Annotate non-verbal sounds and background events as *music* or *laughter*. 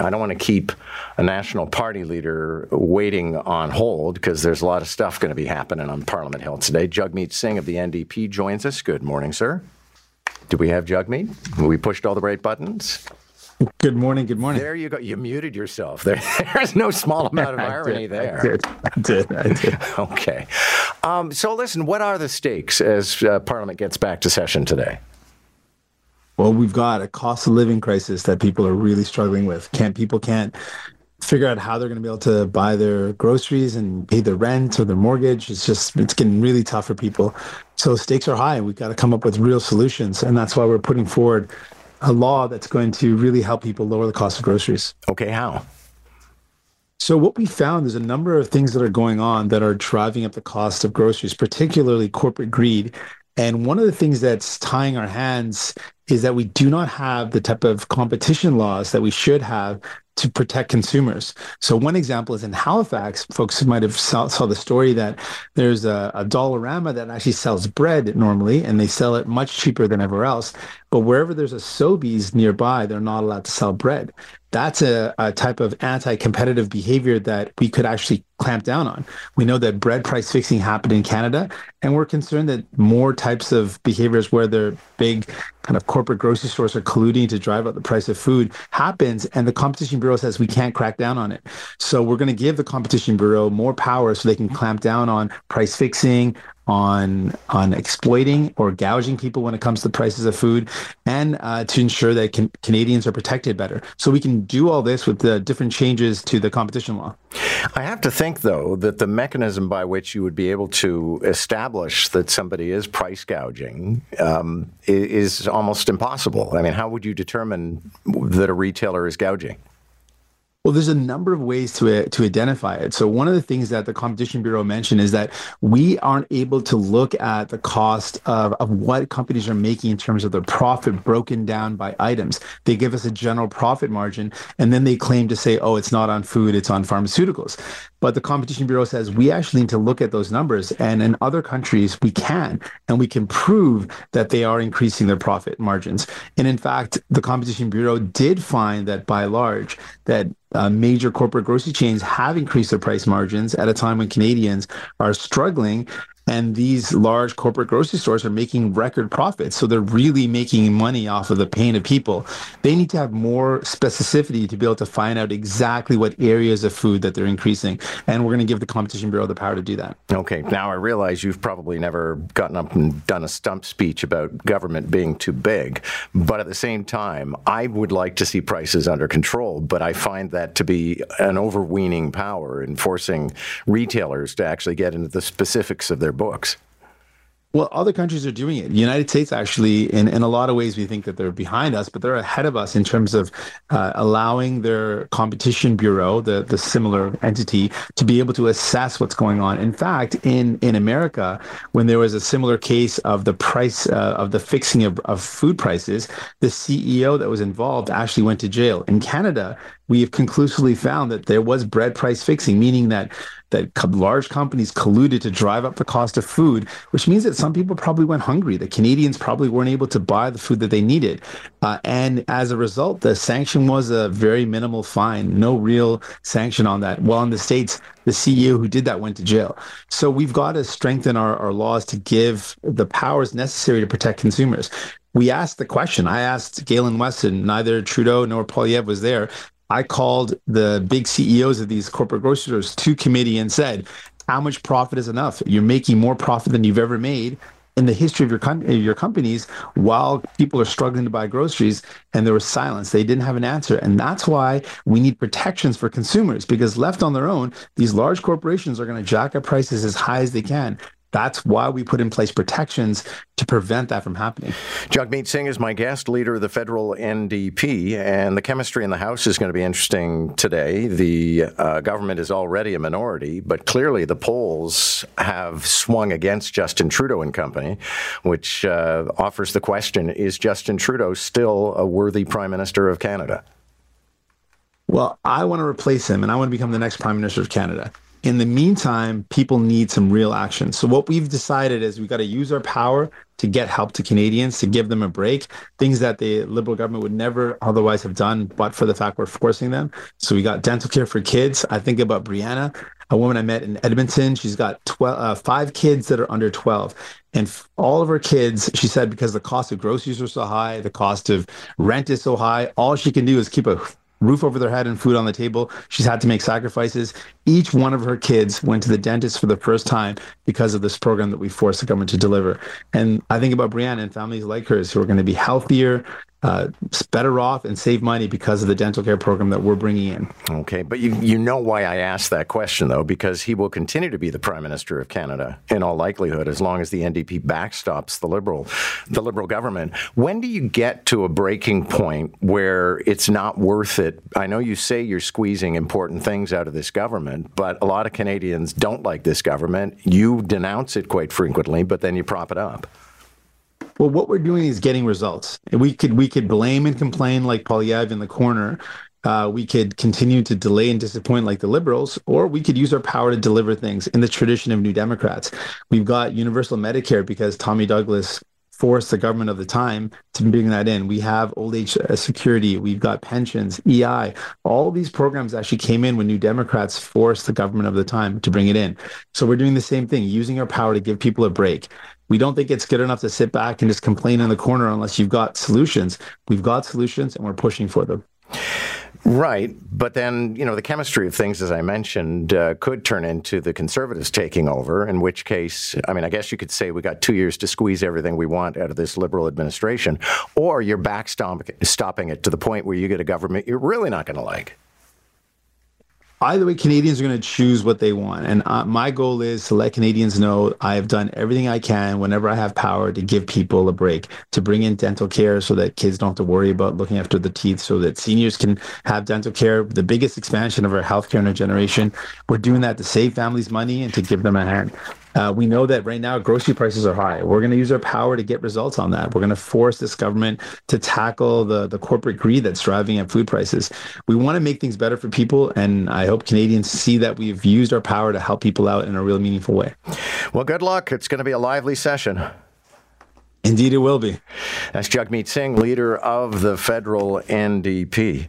I don't want to keep a National Party leader waiting on hold because there's a lot of stuff going to be happening on Parliament Hill today. Jagmeet Singh of the NDP joins us. Good morning, sir. Do we have Jagmeet? We pushed all the right buttons. Good morning. Good morning. There you go. You muted yourself. *laughs* There, there's no small amount of *laughs* irony did, there. I did. I did. I did. *laughs* Okay. Um, so, listen, what are the stakes as uh, Parliament gets back to session today? Well, we've got a cost of living crisis that people are really struggling with. Can't people can't figure out how they're going to be able to buy their groceries and pay their rent or their mortgage. It's just it's getting really tough for people. So stakes are high. We've got to come up with real solutions, and that's why we're putting forward a law that's going to really help people lower the cost of groceries. Okay, how? So what we found is a number of things that are going on that are driving up the cost of groceries, particularly corporate greed. And one of the things that's tying our hands is that we do not have the type of competition laws that we should have to protect consumers. So one example is in Halifax, folks might have saw, saw the story that there's a, a Dollarama that actually sells bread normally, and they sell it much cheaper than ever else. But wherever there's a Sobeys nearby, they're not allowed to sell bread. That's a, a type of anti-competitive behavior that we could actually clamp down on. We know that bread price fixing happened in Canada, and we're concerned that more types of behaviors where they're big kind of corporate grocery stores are colluding to drive up the price of food happens, and the Competition Bureau says we can't crack down on it. So we're going to give the Competition Bureau more power so they can clamp down on price fixing, on on exploiting or gouging people when it comes to the prices of food, and uh, to ensure that can, Canadians are protected better. So we can do all this with the different changes to the competition law. I have to think, though, that the mechanism by which you would be able to establish that somebody is price gouging um, is almost impossible. I mean, how would you determine that a retailer is gouging? Well, there's a number of ways to to identify it. So one of the things that the Competition Bureau mentioned is that we aren't able to look at the cost of, of what companies are making in terms of their profit broken down by items. They give us a general profit margin, and then they claim to say, "Oh, it's not on food; it's on pharmaceuticals." But the Competition Bureau says we actually need to look at those numbers, and in other countries we can, and we can prove that they are increasing their profit margins. And in fact, the Competition Bureau did find that by large that uh, major corporate grocery chains have increased their price margins at a time when Canadians are struggling. And these large corporate grocery stores are making record profits. So they're really making money off of the pain of people. They need to have more specificity to be able to find out exactly what areas of food that they're increasing. And we're going to give the Competition Bureau the power to do that. Okay. Now I realize you've probably never gotten up and done a stump speech about government being too big. But at the same time, I would like to see prices under control. But I find that to be an overweening power in forcing retailers to actually get into the specifics of their books. Well, other countries are doing it. The United States, actually, in, in a lot of ways, we think that they're behind us, but they're ahead of us in terms of uh, allowing their competition bureau, the, the similar entity, to be able to assess what's going on. In fact, in, in America, when there was a similar case of the price uh, of the fixing of, of food prices, the CEO that was involved actually went to jail. In Canada, we have conclusively found that there was bread price fixing, meaning that that large companies colluded to drive up the cost of food, which means that some people probably went hungry. The Canadians probably weren't able to buy the food that they needed. Uh, and as a result, the sanction was a very minimal fine, no real sanction on that. While in the States, the CEO who did that went to jail. So we've got to strengthen our, our laws to give the powers necessary to protect consumers. We asked the question. I asked Galen Weston, neither Trudeau nor Poilievre was there. I called the big CEOs of these corporate grocery stores to committee and said, how much profit is enough? You're making more profit than you've ever made in the history of your com- your companies while people are struggling to buy groceries. And there was silence. They didn't have an answer. And that's why we need protections for consumers because left on their own these large corporations are going to jack up prices as high as they can that's why we put in place protections to prevent that from happening. Jagmeet Singh is my guest, leader of the federal NDP, and the chemistry in the House is going to be interesting today. The uh, government is already a minority, but clearly the polls have swung against Justin Trudeau and company, which uh, offers the question is Justin Trudeau still a worthy Prime Minister of Canada? Well, I want to replace him and I want to become the next Prime Minister of Canada. In the meantime, people need some real action. So what we've decided is we've got to use our power to get help to Canadians, to give them a break, things that the Liberal government would never otherwise have done, but for the fact we're forcing them. So we got dental care for kids. I think about Brianna, a woman I met in Edmonton. She's got 12, uh, five kids that are under 12. And f- all of her kids, she said, because the cost of groceries are so high, the cost of rent is so high, all she can do is keep a roof over their head and food on the table. She's had to make sacrifices. Each one of her kids went to the dentist for the first time because of this program that we forced the government to deliver. And I think about Brianna and families like hers who are going to be healthier, uh, better off and save money because of the dental care program that we're bringing in. Okay, but you, you know why I asked that question, though, because he will continue to be the Prime Minister of Canada in all likelihood as long as the NDP backstops the Liberal, the Liberal government. When do you get to a breaking point where it's not worth it? I know you say you're squeezing important things out of this government, but a lot of Canadians don't like this government. You denounce it quite frequently, but then you prop it up. Well, what we're doing is getting results. We could we could blame and complain like Poilievre in the corner. Uh, we could continue to delay and disappoint like the liberals, or we could use our power to deliver things in the tradition of New Democrats. We've got universal Medicare because Tommy Douglas forced the government of the time to bring that in. We have old age uh, security, we've got pensions, EI. All these programs actually came in when New Democrats forced the government of the time to bring it in. So we're doing the same thing, using our power to give people a break. We don't think it's good enough to sit back and just complain in the corner unless you've got solutions. We've got solutions and we're pushing for them. Right. But then, you know, the chemistry of things, as I mentioned, uh, could turn into the conservatives taking over, in which case, I mean, I guess you could say we got two years to squeeze everything we want out of this liberal administration, or you're backstopping it to the point where you get a government you're really not going to like either way, Canadians are going to choose what they want. And uh, my goal is to let Canadians know I have done everything I can whenever I have power to give people a break, to bring in dental care so that kids don't have to worry about looking after the teeth, so that seniors can have dental care. The biggest expansion of our healthcare in a generation. We're doing that to save families money and to give them a hand. Uh, we know that right now grocery prices are high. We're going to use our power to get results on that. We're going to force this government to tackle the, the corporate greed that's driving up food prices. We want to make things better for people, and I hope Canadians see that we've used our power to help people out in a real meaningful way. Well, good luck. It's going to be a lively session. Indeed, it will be. That's Jagmeet Singh, leader of the federal NDP.